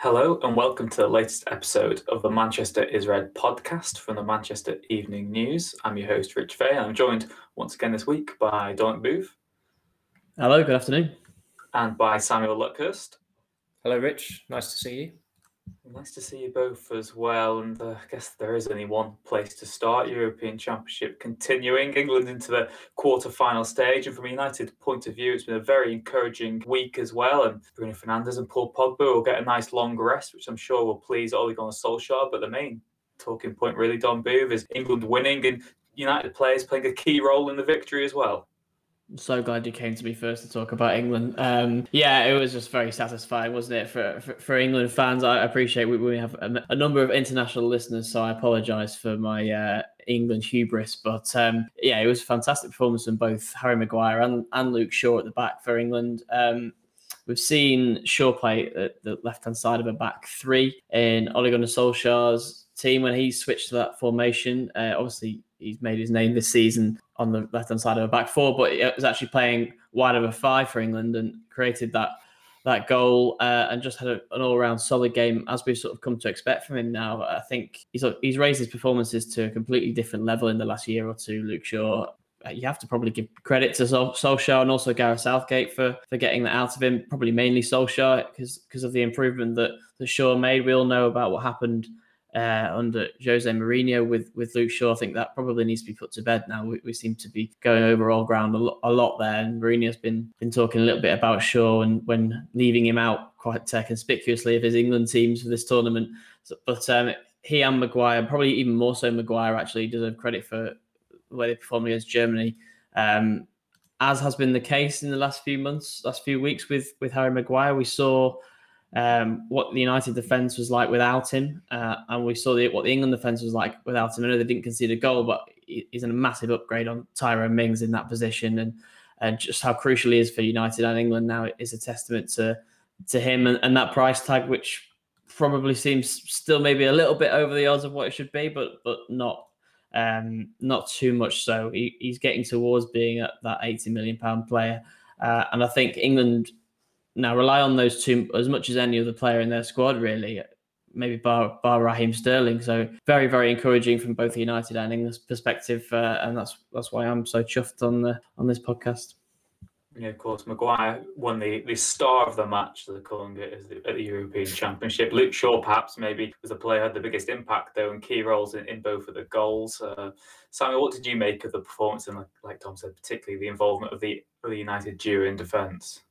Hello and welcome to the latest episode of the Manchester is Red podcast from the Manchester Evening News. I'm your host, Rich Fay, and I'm joined once again this week by Dominic Booth. Hello, good afternoon. And by Samuel Luckhurst. Hello, Rich. Nice to see you. Nice to see you both as well. And uh, I guess there is only one place to start European Championship continuing. England into the quarter final stage. And from a United point of view, it's been a very encouraging week as well. And Bruno Fernandes and Paul Pogba will get a nice long rest, which I'm sure will please Ole Gunnar Solskjaer. But the main talking point, really, Dom Booth, is England winning and United players playing a key role in the victory as well so glad you came to me first to talk about England. Um, yeah, it was just very satisfying, wasn't it, for for, for England fans? I appreciate we, we have a, a, number of international listeners, so I apologise for my uh, England hubris. But um, yeah, it was a fantastic performance from both Harry Maguire and, and Luke Shaw at the back for England. Um, we've seen Shaw play at the left hand side of a back three in Ole Gunnar Solskjaer's team when he switched to that formation. Uh, obviously, he's made his name this season on the left hand side of a back four, but he was actually playing wide of a five for England and created that that goal uh, and just had a, an all round solid game as we've sort of come to expect from him now. I think he's he's raised his performances to a completely different level in the last year or two. Luke Shaw. Uh, you have to probably give credit to Sol- Solskjaer and also Gareth Southgate for, for getting that out of him. Probably mainly Solskjaer because because of the improvement that, that Shaw made. We all know about what happened uh, under Jose Mourinho with with Luke Shaw. I think that probably needs to be put to bed now. We, we seem to be going over all ground a lot, a lot there, and Mourinho's been been talking a little bit about Shaw and when leaving him out quite uh, conspicuously of his England teams for this tournament. So, but um, he and Maguire, probably even more so Maguire, actually deserve credit for way they performed against Germany. Um, as has been the case in the last few months, last few weeks with with Harry Maguire, we saw um, what the United defense was like without him, uh, and we saw the, what the England defense was like without him. I know they didn't concede a goal, but he's in a massive upgrade on Tyrone Mings in that position, and and just how crucial he is for United and England now is a testament to to him and, and that price tag, which probably seems still maybe a little bit over the odds of what it should be, but but not um, not too much so. He, he's getting towards being a, that eighty million pound player, uh, and I think England now rely on those two as much as any other player in their squad, really. Maybe bar, bar Raheem Sterling. So very, very encouraging from both the United and England's perspective, uh, and that's that's why I'm so chuffed on the on this podcast. Yeah, of course. Maguire won the, the star of the match, they're calling at the European Championship. Luke Shaw, perhaps, maybe was the player had the biggest impact, though, and key roles in, in both of the goals. Uh, Samuel, what did you make of the performance and, like, like Tom said, particularly the involvement of the, of the United duo in defence?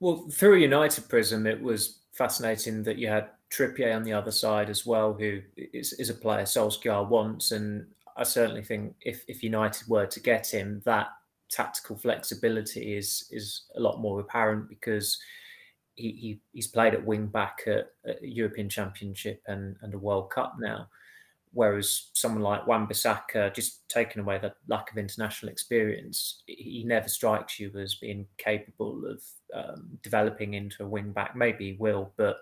Well, through United prism, it was fascinating that you had Trippier on the other side as well, who is, is a player Solskjaer wants. And I certainly think if, if United were to get him, that tactical flexibility is is a lot more apparent because he, he he's played at wing back at, at European Championship and, and a World Cup now. Whereas someone like Wan Bissaka, just taking away the lack of international experience, he never strikes you as being capable of um, developing into a wing back. Maybe he will, but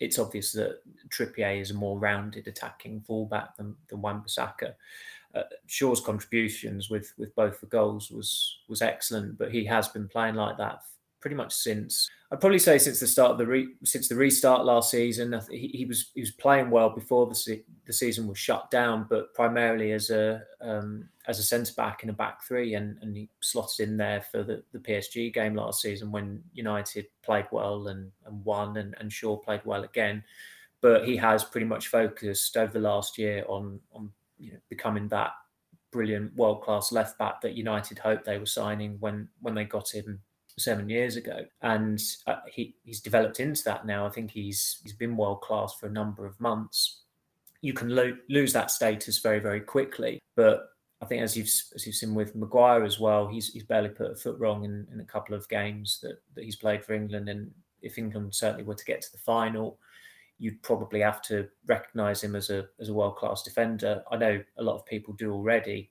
it's obvious that Trippier is a more rounded attacking fullback than, than Wan Bissaka. Uh, Shaw's contributions with with both the goals was was excellent, but he has been playing like that pretty much since I'd probably say since the start of the re, since the restart last season. He, he, was he was playing well before the se- the season was shut down, but primarily as a um, as a centre back in a back three, and, and he slotted in there for the, the PSG game last season when United played well and, and won, and, and Shaw played well again. But he has pretty much focused over the last year on on you know, becoming that brilliant world class left back that United hoped they were signing when when they got him seven years ago, and uh, he he's developed into that now. I think he's he's been world class for a number of months. You can lo- lose that status very very quickly, but I think as you've as you've seen with Maguire as well, he's he's barely put a foot wrong in, in a couple of games that, that he's played for England, and if England certainly were to get to the final, you'd probably have to recognise him as a as a world class defender. I know a lot of people do already.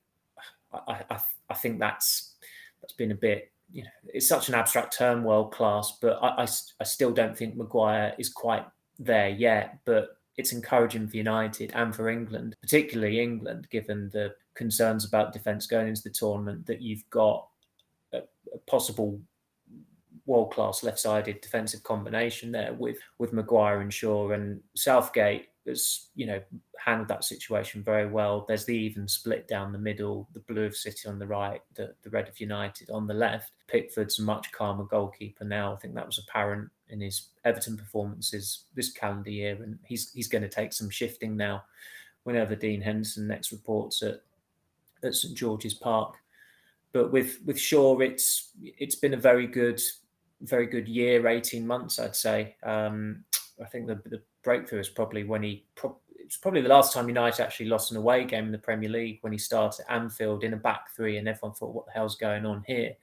I, I, I think that's that's been a bit you know it's such an abstract term world class but I, I, I, still don't think maguire is quite there yet but it's encouraging for united and for england particularly england given the concerns about defence going into the tournament that you've got a, a possible world class left sided defensive combination there with with Maguire and Shaw and Southgate has you know handled that situation very well. There's the even split down the middle, the blue of City on the right, the, the red of United on the left. Pickford's a much calmer goalkeeper now. I think that was apparent in his Everton performances this calendar year, and he's he's going to take some shifting now. Whenever Dean Henderson next reports at at St George's Park, but with with Shaw, it's it's been a very good very good year, 18 months, I'd say. Um, I think the, the breakthrough is probably when he, pro- it's probably the last time United actually lost an away game in the Premier League when he started at Anfield in a back three, and everyone thought, what the hell's going on here?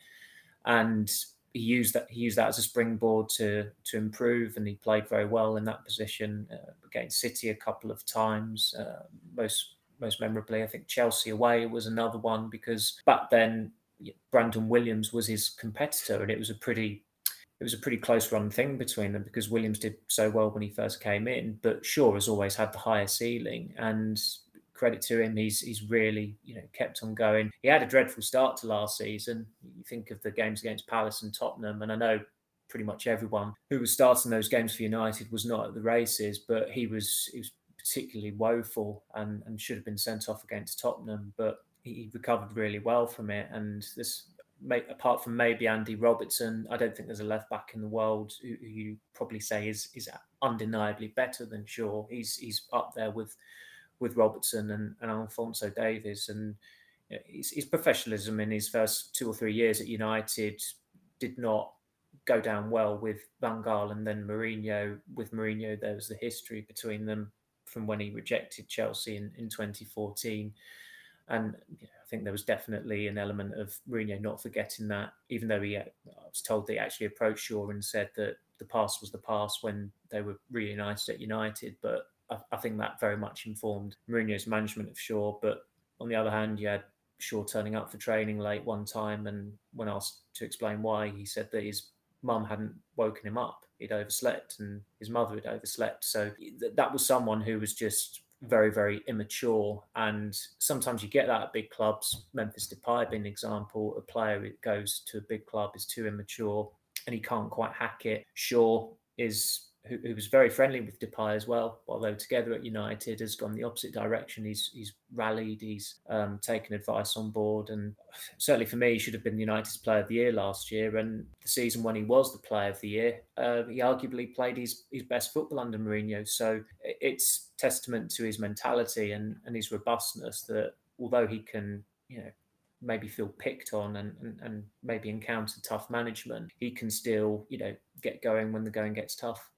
And he used that he used that as a springboard to to improve, and he played very well in that position uh, against City a couple of times. Uh, most most memorably, I think Chelsea away was another one because back then Brandon Williams was his competitor, and it was a pretty it was a pretty close run thing between them because Williams did so well when he first came in, but Shaw has always had the higher ceiling and credit to him, he's he's really you know kept on going. He had a dreadful start to last season. You think of the games against Palace and Tottenham, and I know pretty much everyone who was starting those games for United was not at the races, but he was he was particularly woeful and, and should have been sent off against Tottenham, but he recovered really well from it. And this apart from maybe Andy Robertson, I don't think there's a left back in the world who, who, you probably say is is undeniably better than Shaw. He's he's up there with with Robertson and, and Alphonso Davies, and his, his, professionalism in his first two or three years at United did not go down well with Van Gaal and then Mourinho. With Mourinho, there was the history between them from when he rejected Chelsea in, in 2014. And you know, think there was definitely an element of Mourinho not forgetting that, even though he, uh, I was told they actually approached Shaw and said that the past was the past when they were reunited at United. But I, I think that very much informed Mourinho's management of Shaw. But on the other hand, you had Shaw turning up for training late one time, and when asked to explain why, he said that his mum hadn't woken him up. He'd overslept, and his mother had overslept. So that was someone who was just very, very immature. And sometimes you get that at big clubs. Memphis Depay being an example. A player who goes to a big club is too immature and he can't quite hack it. Shaw is who, who, was very friendly with Depay as well, although together at United has gone the opposite direction. He's he's rallied, he's um, taken advice on board, and certainly for me, he should have been United's Player of the Year last year. And the season when he was the Player of the Year, uh, he arguably played his his best football under Mourinho. So it's testament to his mentality and and his robustness that although he can you know maybe feel picked on and, and, and maybe encounter tough management, he can still, you know, get going when the going gets tough.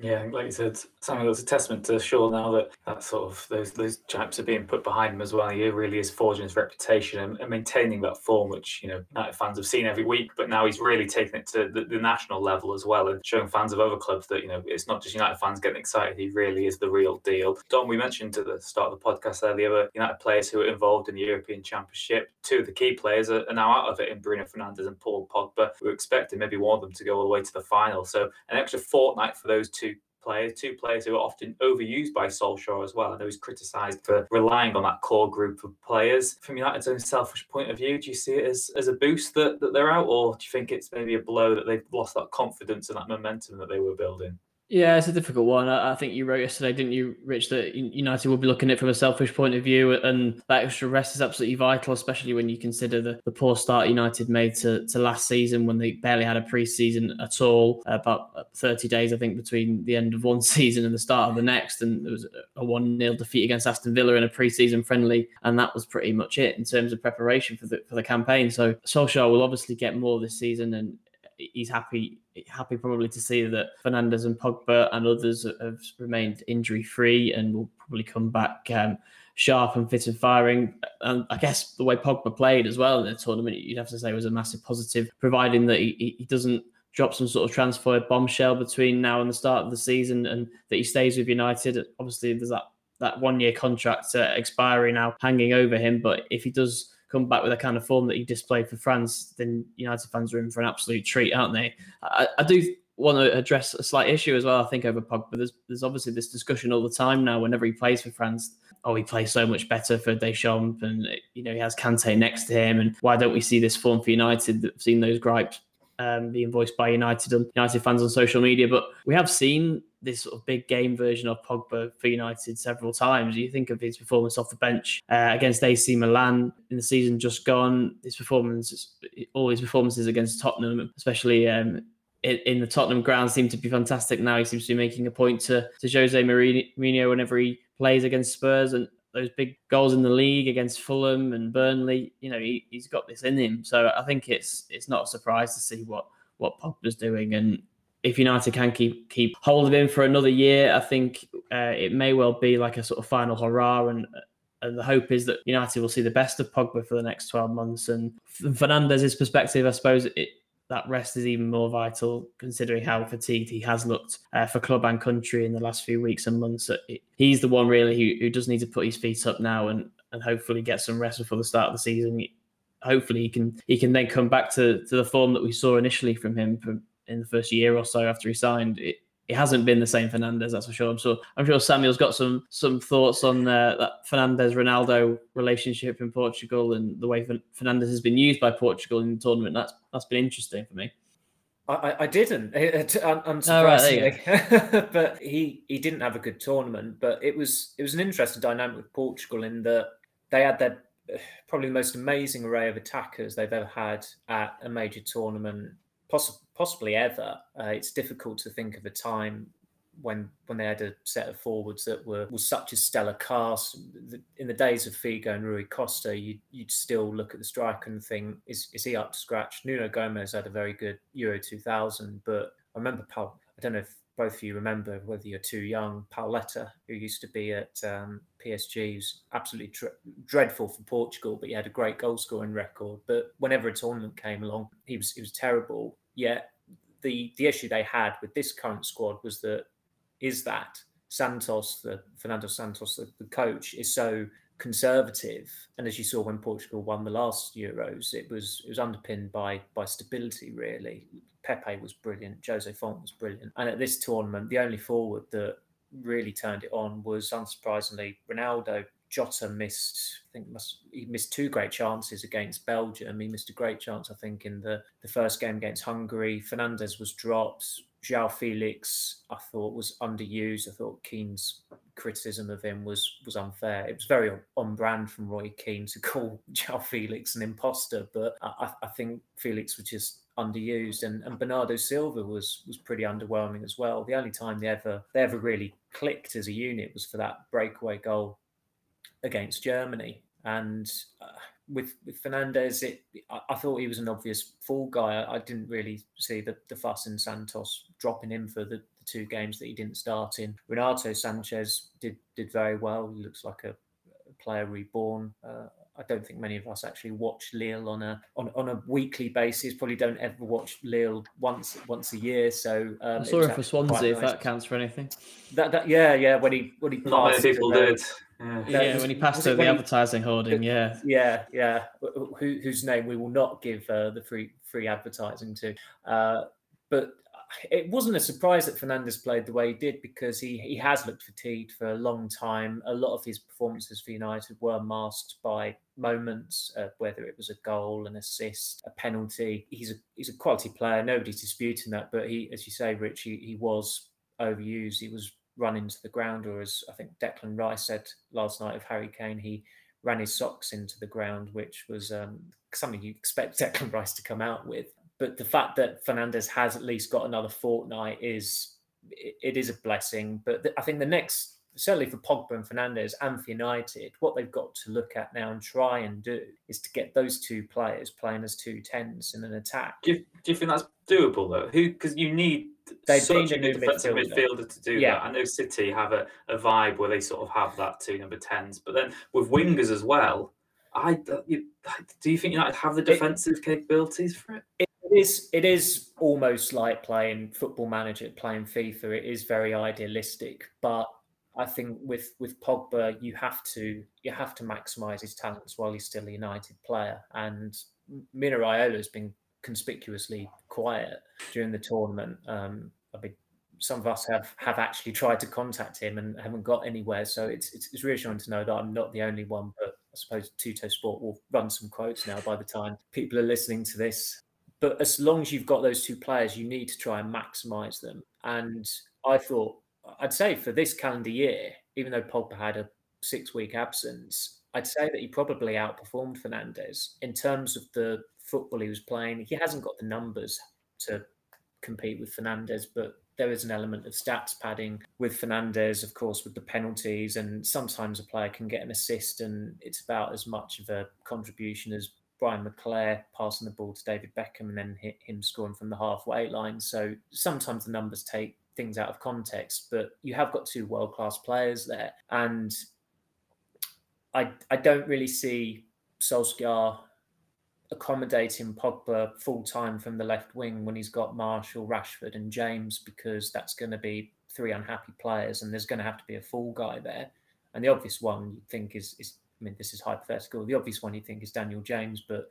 Yeah, like you said, Samuel, that's a testament to Shaw now that that sort of those those chaps are being put behind him as well. He really is forging his reputation and, and maintaining that form, which you know United fans have seen every week. But now he's really taking it to the, the, national level as well, and showing fans of other clubs that you know it's not just United fans getting excited. He really is the real deal. Dom, we mentioned at the start of the podcast there the other United players who are involved in the European Championship. Two of the key players are, are now out of it in Bruno Fernandes and Paul Pogba. We are expecting maybe one of them to go all the way to the final. So an extra fortnight for those two players, two players who are often overused by Solskjaer as well. I know he's criticised for relying on that core group of players. From United's own selfish point of view, do you see it as, as a boost that, that they're out, or do you think it's maybe a blow that they've lost that confidence and that momentum that they were building? Yeah, it's a difficult one. I, think you wrote yesterday, didn't you, Rich, that United will be looking at it from a selfish point of view, and that extra rest is absolutely vital, especially when you consider the, the poor start United made to, to last season when they barely had a pre-season at all. About 30 days, I think, between the end of one season and the start of the next, and there was a 1 0 defeat against Aston Villa in a pre-season friendly, and that was pretty much it in terms of preparation for the for the campaign. So Solskjaer will obviously get more this season, and he's happy happy probably to see that Fernandes and Pogba and others have remained injury free and will probably come back um, sharp and fit and firing. And I guess the way Pogba played as well in the tournament, you'd have to say was a massive positive, providing that he, he doesn't drop some sort of transfer bombshell between now and the start of the season, and that he stays with United. Obviously, there's that that one year contract uh, expiry now hanging over him. But if he does come back with the kind of form that he displayed for France, then United fans are in for an absolute treat, aren't they? I, I do want to address a slight issue as well. I think over Pogba, there's there's obviously this discussion all the time now. Whenever he plays for France, oh, he plays so much better for Deschamps, and you know he has Kante next to him, and why don't we see this form for United? I've seen those gripes um, being voiced by United and United fans on social media, but we have seen this sort of big game version of Pogba for United several times. You think of his performance off the bench uh, against AC Milan in the season just gone. His performance, all his performances against Tottenham, especially um, in, in, the Tottenham ground, seem to be fantastic. Now he seems to be making a point to to Jose Mourinho whenever he plays against Spurs and. Those big goals in the league against Fulham and Burnley, you know, he, he's got this in him. So I think it's it's not a surprise to see what what Pogba's doing. And if United can keep keep hold of him for another year, I think uh, it may well be like a sort of final hurrah. And and the hope is that United will see the best of Pogba for the next twelve months. And from Fernandes's perspective, I suppose it, that rest is even more vital considering how fatigued he has looked uh, for club and country in the last few weeks and months. He's the one really who, who does need to put his feet up now and and hopefully get some rest before the start of the season. Hopefully he can he can then come back to, to the form that we saw initially from him in the first year or so after he signed, it, it hasn't been the same Fernandes, that's for sure. I'm sure I'm sure Samuel's got some some thoughts on uh, that Fernandes Ronaldo relationship in Portugal and the way Fernandes has been used by Portugal in the tournament. That's that's been interesting for me. I, I didn't, unsurprisingly, oh, right, but he he didn't have a good tournament. But it was it was an interesting dynamic with Portugal in that they had their probably the most amazing array of attackers they've ever had at a major tournament poss- possibly ever. Uh, it's difficult to think of a time when when they had a set of forwards that were was such a stellar cast. In the days of Figo and Rui Costa, you, you'd still look at the striker and think, is is he up to scratch? Nuno Gomes had a very good Euro 2000, but I remember Paul. I don't know if both of you remember whether you're too young. Pauleta, who used to be at um, PSG, was absolutely dreadful for Portugal, but he had a great goal scoring record. But whenever a tournament came along, he was he was terrible. Yet the the issue they had with this current squad was that is that Santos, the Fernando Santos, the, the coach, is so conservative. And as you saw when Portugal won the last Euros, it was it was underpinned by by stability. Really, Pepe was brilliant, Jose Fonte was brilliant, and at this tournament, the only forward that really turned it on was unsurprisingly Ronaldo. Jota missed, I think, must, he missed two great chances against Belgium. He missed a great chance, I think, in the, the first game against Hungary. Fernandes was dropped. João Felix, I thought, was underused. I thought Keane's criticism of him was was unfair. It was very on brand from Roy Keane to call João Felix an imposter, but I, I think Felix was just underused, and, and Bernardo Silva was was pretty underwhelming as well. The only time they ever they ever really clicked as a unit was for that breakaway goal against Germany, and. Uh, with, with Fernandes, it I, I, thought he was an obvious fall guy. I, I didn't really see the, the fuss in Santos dropping him for the, the, two games that he didn't start in. Renato Sanches did did very well. He looks like a, a player reborn. Uh, I don't think many of us actually watch Lille on a on, on a weekly basis. Probably don't ever watch Lille once once a year. So um, I saw him for Swansea, if that counts for anything. That, that yeah yeah when he when he not many people did. Yeah, yeah when he passed over the advertising hoarding, yeah, yeah, yeah. Who, whose name we will not give uh, the free free advertising to, uh, but it wasn't a surprise that Fernandes played the way he did because he he has looked fatigued for a long time. A lot of his performances for United were masked by moments, uh, whether it was a goal, an assist, a penalty. He's a he's a quality player. Nobody's disputing that, but he, as you say, Rich, he, he was overused. He was run into the ground, or as I think Declan Rice said last night of Harry Kane, he ran his socks into the ground, which was um, something you expect Declan Rice to come out with. But the fact that Fernandes has at least got another fortnight is it, is a blessing. But I think the next certainly for Pogba and Fernandes and for United, what they've got to look at now and try and do is to get those two players playing as two tens in an attack. Do you, do you think that's doable though? Who because you need they such a defensive midfielder. midfielder to do yeah. that. I know City have a, a vibe where they sort of have that two number tens, but then with hmm. wingers as well, I you, do you think United have the defensive it, capabilities for it? it It is. It is almost like playing Football Manager, playing FIFA. It is very idealistic, but I think with with Pogba, you have to you have to maximise his talents while he's still a United player. And Mino Raiola has been conspicuously quiet during the tournament. Um, I mean, some of us have have actually tried to contact him and haven't got anywhere. So it's, it's, it's reassuring to know that I'm not the only one. But I suppose Tuttosport will run some quotes now by the time people are listening to this. But as long as you've got those two players, you need to try and maximise them. And I thought, I'd say for this calendar year, even though Pogba had a six week absence, I'd say that he probably outperformed Fernandes in terms of the football he was playing. He hasn't got the numbers to compete with Fernandes, but there is an element of stats padding with Fernandes, of course, with the penalties. And sometimes a player can get an assist, and it's about as much of a contribution as Brian McClair passing the ball to David Beckham and then him scoring from the halfway line. So sometimes the numbers take things out of context, but you have got two world class players there. And I, I don't really see Solskjaer accommodating Pogba full time from the left wing when he's got Martial, Rashford, and James because that's going to be three unhappy players, and there's going to have to be a full guy there. And the obvious one you think is, is I mean, this is hypothetical. The obvious one you think is Daniel James, but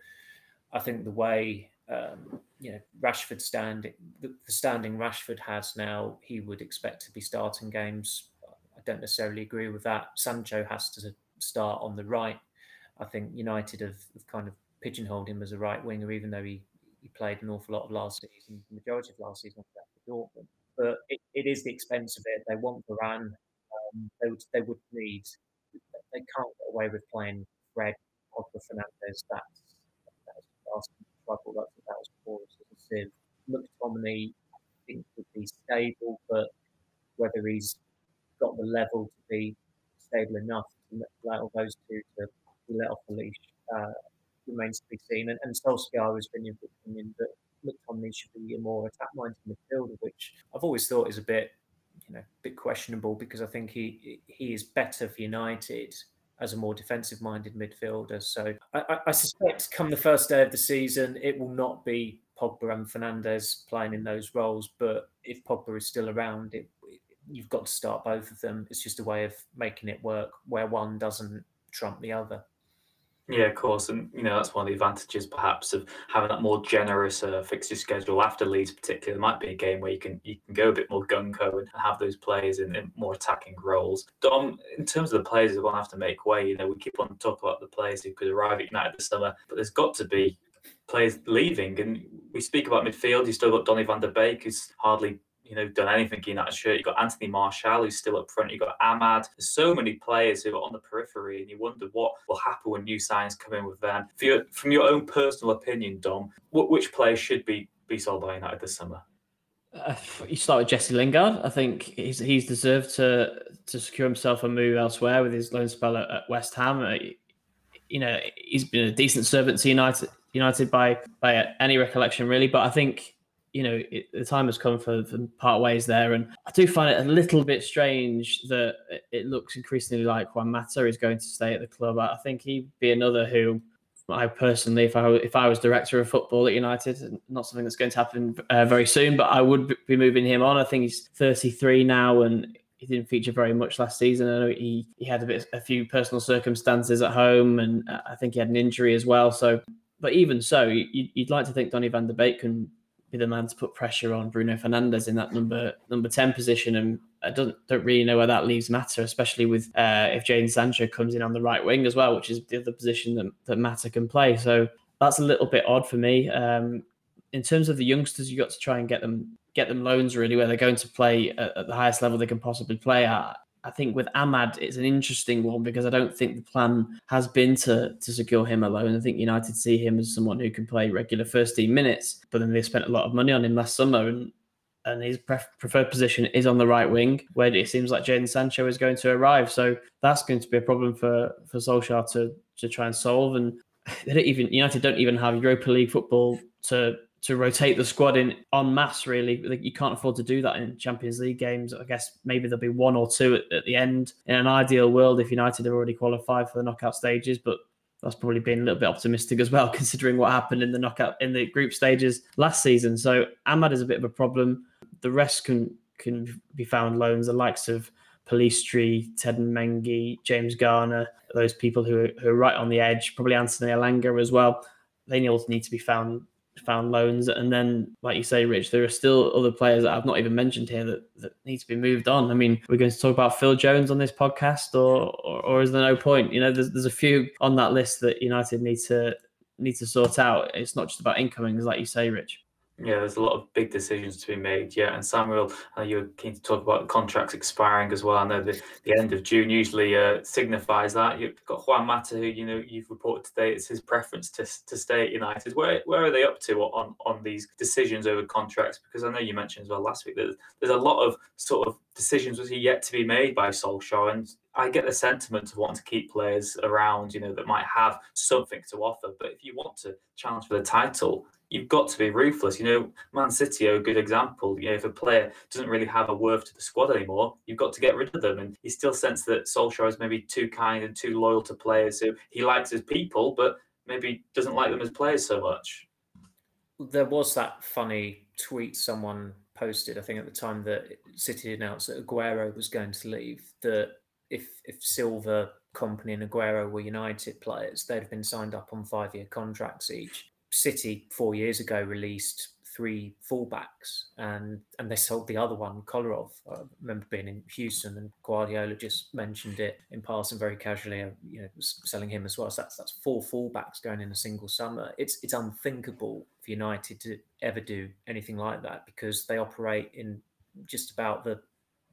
I think the way um, you know Rashford standing, the, standing Rashford has now, he would expect to be starting games. I don't necessarily agree with that. Sancho has to start on the right. I think United have, have kind of pigeonholed him as a right winger, even though he, he played an awful lot of last season, the majority of last season for Dortmund. But it, it is the expense of it. They want Varane. Um, they would they would need. They can't get away with playing Fred, Pogba, Fernandes. That's that's asking thought that was poor as a sieve. McTominay, I think, would be stable, but whether he's got the level to be stable enough to allow those two to be let off the leash uh, remains to be seen. And, and Solskjaer has been of the opinion that McTominay should be a more attack-minded midfielder, which I've always thought is a bit, you know, a bit questionable because I think he he is better for United as a more defensive-minded midfielder. So I, I suspect come the first day of the season, it will not be Pogba and Fernandes playing in those roles. But if Pogba is still around, it, you've got to start both of them. It's just a way of making it work where one doesn't trump the other. Yeah, of course, and you know that's one of the advantages, perhaps, of having that more generous uh, fixture schedule after Leeds. Particularly, there might be a game where you can you can go a bit more gung ho and have those players in, in, more attacking roles. Dom, in terms of the players going to have to make way, you know, we keep on talking about the players who could arrive at United this summer, but there's got to be players leaving, and we speak about midfield. You still got Donny Van der Beek, who's hardly you know, done anything in that shirt. You've got Anthony Martial, who's still up front. You've got Amad. There's so many players who are on the periphery, and you wonder what will happen when new signs come in with them. Your, from your own personal opinion, Dom, what, which player should be, be sold by United this summer? Uh, you start with Jesse Lingard. I think he's he's deserved to to secure himself a move elsewhere with his loan spell at, at West Ham. Uh, you know, he's been a decent servant to United United by by any recollection, really. But I think you know, it, the time has come for, part ways there. And I do find it a little bit strange that it looks increasingly like Juan Mata is going to stay at the club. I think he'd be another who I personally, if I if I was director of football at United, not something that's going to happen uh, very soon, but I would be moving him on. I think he's 33 now, and he didn't feature very much last season. I know he he had a bit a few personal circumstances at home, and I think he had an injury as well. So, but even so, you, would like to think Donny Van der Beek can be the man to put pressure on Bruno Fernandes in that number number ten position, and I don't don't really know where that leaves Mata, especially with uh, if Jadon Sancho comes in on the right wing as well, which is the other position that that Mata can play. So that's a little bit odd for me. Um, in terms of the youngsters, you got to try and get them get them loans really where they're going to play at, at the highest level they can possibly play at. I think with Amad, it's an interesting one because I don't think the plan has been to to secure him alone. I think United see him as someone who can play regular first team minutes, but then they spent a lot of money on him last summer, and and his preferred position is on the right wing, where it seems like Jadon Sancho is going to arrive. So that's going to be a problem for for Solskjaer to to try and solve. And they don't even United don't even have Europa League football to to rotate the squad in en masse. Really, you can't afford to do that in Champions League games. I guess maybe there'll be one or two at, at the end. In an ideal world, if United have already qualified for the knockout stages, but that's probably been a little bit optimistic as well, considering what happened in the knockout in the group stages last season. So Amad is a bit of a problem. The rest can can be found loans, the likes of Pellistri, Teden Mengi, James Garner, those people who are, who are right on the edge, probably Anthony Elanga as well. They all need to be found found loans. And then, like you say, Rich, there are still other players that I've not even mentioned here that, that need to be moved on. I mean, we're going to talk about Phil Jones on this podcast, or or, or is there no point? You know, there's there's a few on that list that United need to need to sort out. It's not just about incomings, like you say, Rich. Yeah, there's a lot of big decisions to be made. Yeah, and Samuel, uh, you were keen to talk about contracts expiring as well. I know the, the end of June usually uh, signifies that. You've got Juan Mata, who you know you've reported today it's his preference to, to stay at United. Where where are they up to on on these decisions over contracts? Because I know you mentioned as well last week that there's a lot of sort of decisions which are yet to be made by Solskjaer, and I get the sentiment of wanting to keep players around, you know, that might have something to offer. But if you want to challenge for the title, you've got to be ruthless. You know, Man City are a good example. You know, if a player doesn't really have a worth to the squad anymore, you've got to get rid of them. And he still sense that Solskjaer is maybe too kind and too loyal to players who he likes as people, but maybe doesn't like them as players so much. There was that funny tweet someone posted, I think at the time that City announced that Aguero was going to leave, that if if Silva, Kompany, and Aguero were United players, they'd have been signed up on five year contracts each. City four years ago released three fullbacks and and they sold the other one, Kolarov. I remember being in Houston and Guardiola just mentioned it in passing very casually, uh, you know, selling him as well. So that's that's four fullbacks going in a single summer. It's it's unthinkable for United to ever do anything like that because they operate in just about the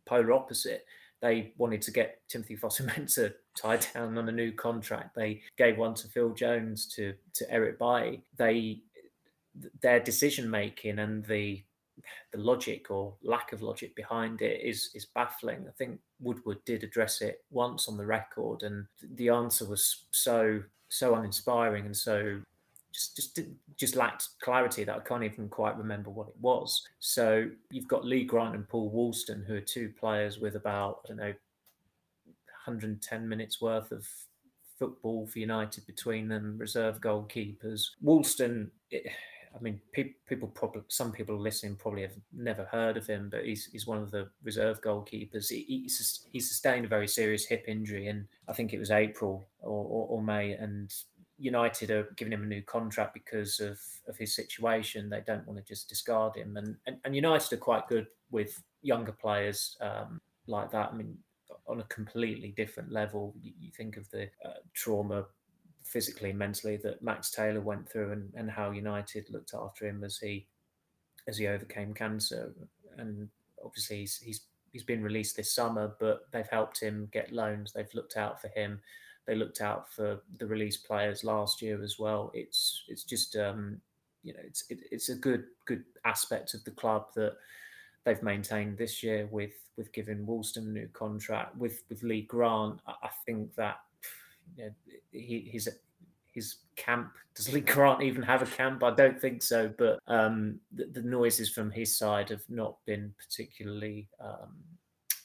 polar opposite they wanted to get Timothy Fosu-Mensah tied down on a new contract. They gave one to Phil Jones to to Eric Bailly. They their decision making and the the logic or lack of logic behind it is is baffling. I think Woodward did address it once on the record, and the answer was so so uninspiring and so just just just lacked clarity that I can't even quite remember what it was. So you've got Lee Grant and Paul Woolston, who are two players with about I don't know 110 minutes worth of football for United between them, reserve goalkeepers. Woolston. It, I mean, pe- people probably some people listening probably have never heard of him, but he's he's one of the reserve goalkeepers. He, he, he sustained a very serious hip injury, and I think it was April or, or, or May, and United are giving him a new contract because of, of his situation. They don't want to just discard him. And, and, and United are quite good with younger players um, like that. I mean, on a completely different level, you, you think of the uh, trauma physically and mentally that Max Taylor went through and, and how United looked after him as he as he overcame cancer. And obviously he's, he's he's been released this summer, but they've helped him get loans. They've looked out for him they looked out for the release players last year as well. It's it's just um, you know it's it, it's a good good aspect of the club that they've maintained this year with with giving Woolston a new contract with with Lee Grant. I, think that you know, he, he's his camp. Does Lee Grant even have a camp? I don't think so. But um, the, the, noises from his side have not been particularly um,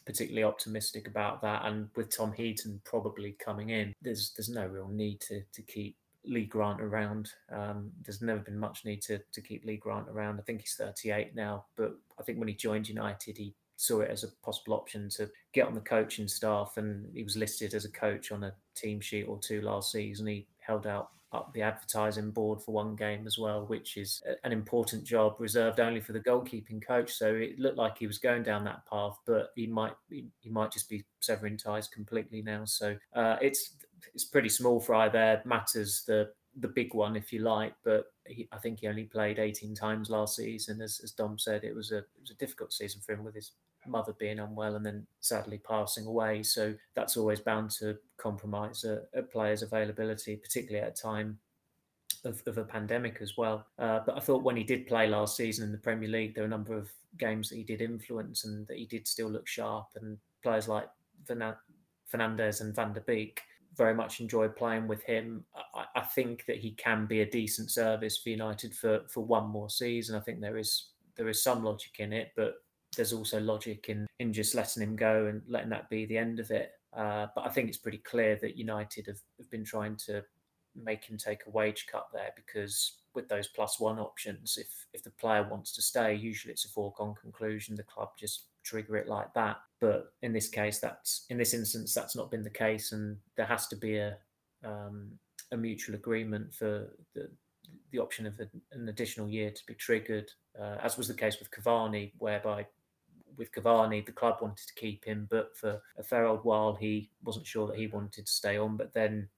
particularly optimistic about that. And with Tom Heaton probably coming in, there's there's no real need to to keep Lee Grant around. Um, there's never been much need to to keep Lee Grant around. I think he's 38 now, but I think when he joined United, he saw it as a possible option to get on the coaching staff, and he was listed as a coach on a team sheet or two last season. He held out up the advertising board for one game as well, which is an important job reserved only for the goalkeeping coach. So it looked like he was going down that path, but he might he, might just be severing ties completely now. So uh, it's it's pretty small fry there. Matters the the big one, if you like, but he, I think he only played 18 times last season. As, as Dom said, it was a it was a difficult season for him with his mother being unwell and then sadly passing away. So that's always bound to compromise a, a player's availability, particularly at a time of, of a pandemic as well. Uh, but I thought when he did play last season in the Premier League, there were a number of games that he did influence and that he did still look sharp. And players like Fernandes and Van der Beek very much enjoy playing with him. I, I, think that he can be a decent service for United for, for one more season. I think there is there is some logic in it, but there's also logic in in just letting him go and letting that be the end of it. Uh, but I think it's pretty clear that United have, have been trying to make him take a wage cut there because with those plus one options, if if the player wants to stay, usually it's a foregone conclusion. The club just trigger it like that. But in this case, that's in this instance, that's not been the case, and there has to be a um, a mutual agreement for the the option of an additional year to be triggered, uh, as was the case with Cavani, whereby with Cavani, the club wanted to keep him, but for a fair old while, he wasn't sure that he wanted to stay on. But then,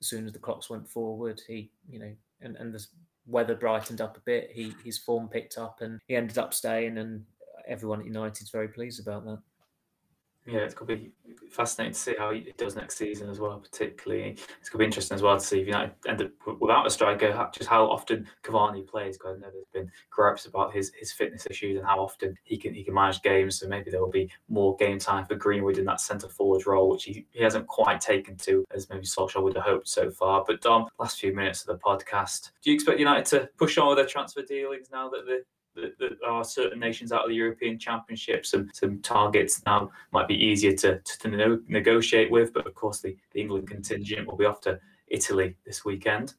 as soon as the clocks went forward, he, you know, and, and the weather brightened up a bit, he his form picked up, and he ended up staying. And everyone at United's very pleased about that yeah, it's going to be fascinating to see how it does next season as well. Particularly, it's going to be interesting as well to see if United end up without a striker, just how often Cavani plays. Because I know there's been gripes about his his fitness issues and how often he can he can manage games. So maybe there will be more game time for Greenwood in that centre forward role, which he, he hasn't quite taken to as maybe Solskjaer would have hoped so far. But Dom, last few minutes of the podcast, do you expect United to push on with their transfer dealings now that the there are certain nations out of the European Championship, some some targets now might be easier to, to, to negotiate with. But of course, the, the England contingent will be off to Italy this weekend.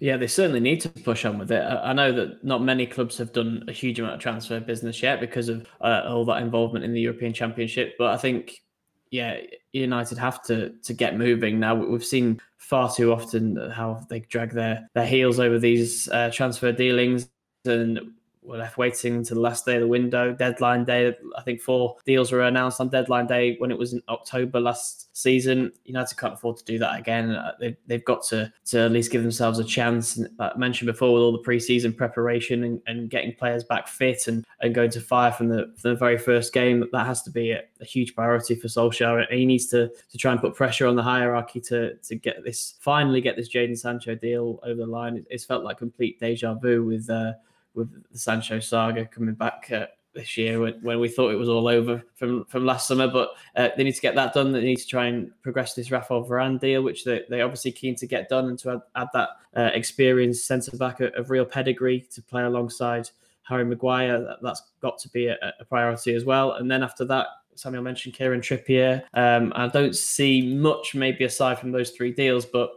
Yeah, they certainly need to push on with it. I know that not many clubs have done a huge amount of transfer business yet because of uh, all that involvement in the European Championship. But I think, yeah, United have to to get moving now. We've seen far too often how they drag their their heels over these uh, transfer dealings, and we're left waiting to the last day of the window, deadline day. I think four deals were announced on deadline day when it was in October last season. United can't afford to do that again. Uh, they've, they've got to, to at least give themselves a chance. And I mentioned before with all the preseason preparation and, and getting players back fit and, and going to fire from the, from the very first game, that has to be a, a huge priority for Solskjaer. He needs to, to try and put pressure on the hierarchy to, to get this, finally get this Jadon Sancho deal over the line. It's felt like complete deja vu with, uh, with the Sancho saga coming back uh, this year when, when we thought it was all over from, from last summer. But uh, they need to get that done. They need to try and progress this Rafael Varane deal, which they, they're obviously keen to get done and to add, add that uh, experienced centre back of, of, real pedigree to play alongside Harry Maguire. That, has got to be a, a, priority as well. And then after that, Samuel mentioned Kieran Trippier. Um, I don't see much, maybe aside from those three deals, but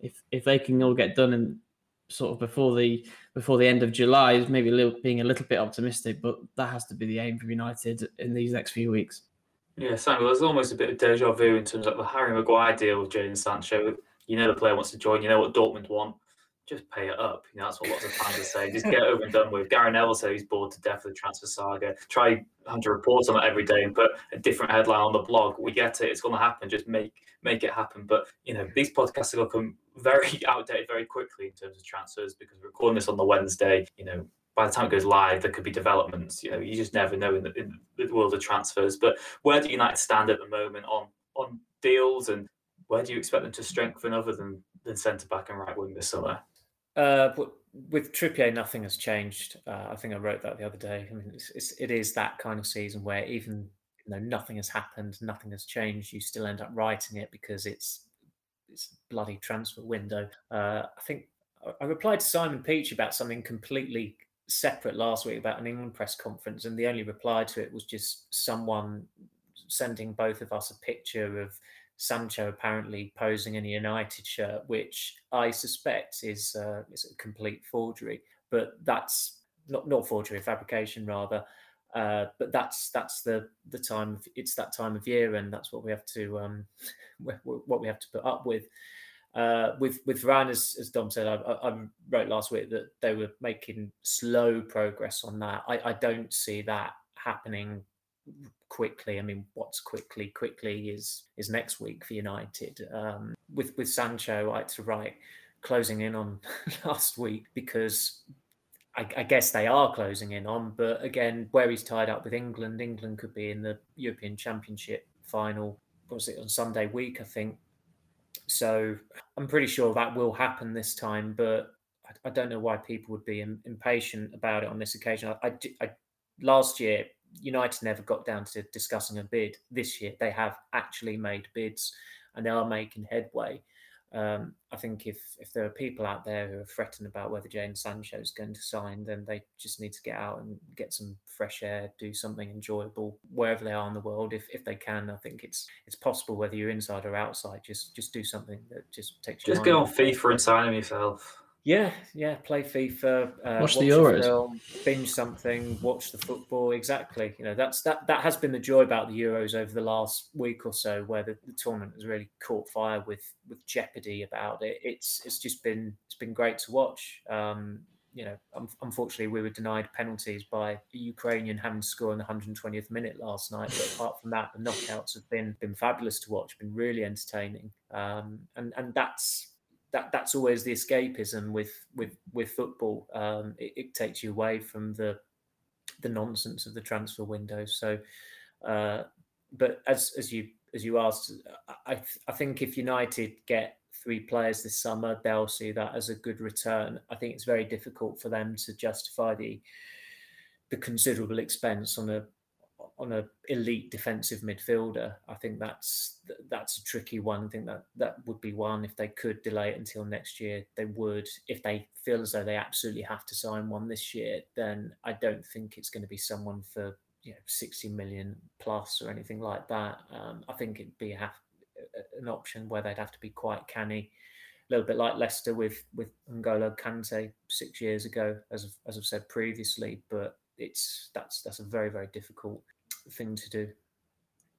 if if they can all get done and sort of before the before the end of July is maybe a little, being a little bit optimistic, but that has to be the aim for United in these next few weeks. Yeah, Samuel, there's almost a bit of deja vu in terms of the Harry Maguire deal with Jadon Sancho. You know the player wants to join. You know what Dortmund want just pay it up. You know, that's what lots of fans are saying. Just get over and done with. Gary Neville said he's bored to death of the transfer saga. Try 100 reports on it every day and put a different headline on the blog. We get it. It's going to happen. Just make make it happen. But you know, these podcasts are going to become very outdated very quickly in terms of transfers because we're recording this on the Wednesday. You know, by the time it goes live, there could be developments. You know, you just never know in the, in the world of transfers. But where do United stand at the moment on on deals and where do you expect them to strengthen other than than centre back and right wing this summer? Uh, with Trippier, nothing has changed. Uh, I think I wrote that the other day. I mean, it's, it's, it is that kind of season where even you know nothing has happened, nothing has changed. You still end up writing it because it's it's bloody transfer window. Uh, I think I replied to Simon Peach about something completely separate last week about an England press conference, and the only reply to it was just someone sending both of us a picture of Sancho apparently posing in a United shirt, which I suspect is uh, is a complete forgery. But that's not not forgery, fabrication rather. Uh, but that's that's the the time. Of, it's that time of year, and that's what we have to um, what we have to put up with. Uh, with with Varane, as, as Dom said, I, I, wrote last week that they were making slow progress on that. I, I don't see that happening quickly. I mean, what's quickly? Quickly is is next week for United. Um, with with Sancho, I had to write closing in on last week because I, I, guess they are closing in on. But again, where he's tied up with England, England could be in the European Championship final. Was it on Sunday week? I think. So I'm pretty sure that will happen this time, but I, I don't know why people would be impatient about it on this occasion. I, I last year United never got down to discussing a bid. This year, they have actually made bids and they are making headway. Um, I think if if there are people out there who are fretting about whether Jadon Sancho is going to sign, then they just need to get out and get some fresh air, do something enjoyable wherever they are in the world. If if they can, I think it's it's possible whether you're inside or outside. Just just do something that just takes. You. Just get on FIFA and sign them yourself. Yeah, yeah. Play FIFA, uh, watch, watch, the Euros, film, binge something, watch the football. Exactly. You know, that's that. That has been the joy about the Euros over the last week or so, where the, the tournament has really caught fire with with jeopardy about it. It's it's just been it's been great to watch. Um, you know, unfortunately, we were denied penalties by a Ukrainian having to score in the 120th minute last night. But apart from that, the knockouts have been been fabulous to watch, been really entertaining, um, and and that's that that's always the escapism with with with football. Um, it, it, takes you away from the the nonsense of the transfer window. So, uh, but as as you as you asked, I I think if United get three players this summer, they'll see that as a good return. I think it's very difficult for them to justify the the considerable expense on a on a elite defensive midfielder. I think that's that's a tricky one. I think that that would be one if they could delay it until next year. They would if they feel as though they absolutely have to sign one this year. Then I don't think it's going to be someone for you know 60 million plus or anything like that. Um, I think it'd be an option where they'd have to be quite canny. A little bit like Leicester with with N'Golo Kante six years ago, as as I've said previously, but it's that's that's a very very difficult thing to do.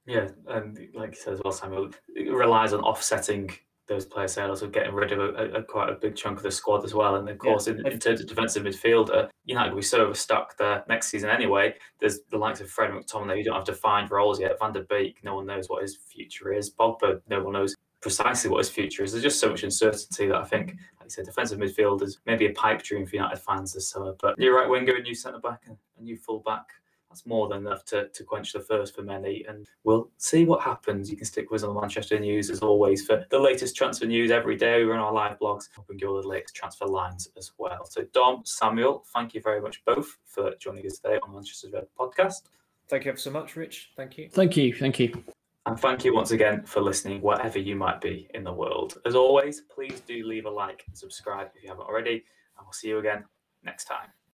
Yeah, and like you said as well, Samuel, it relies on offsetting those player sales of getting rid of a, a, quite a big chunk of the squad as well. And of course, yeah. in, in, terms of defensive midfielder, United will be so overstuck there next season anyway. There's the likes of Fred McTominay, you don't have to find roles yet. Van der Beek, no one knows what his future is. Pogba, no one knows precisely what his future is. There's just so much uncertainty that I think, like you said, defensive midfield is maybe a pipe dream for United fans this summer. But new right winger, a new centre back, and a new full back that's more than enough to, to quench the thirst for many. And we'll see what happens. You can stick with us on the Manchester News as always for the latest transfer news every day. We run our live blogs, hoping you all the latest transfer lines as well. So, Dom, Samuel, thank you very much both for joining us today on Manchester Red podcast. Thank you ever so much, Rich. Thank you. Thank you. Thank you. And thank you once again for listening, wherever you might be in the world. As always, please do leave a like and subscribe if you haven't already. And we'll see you again next time.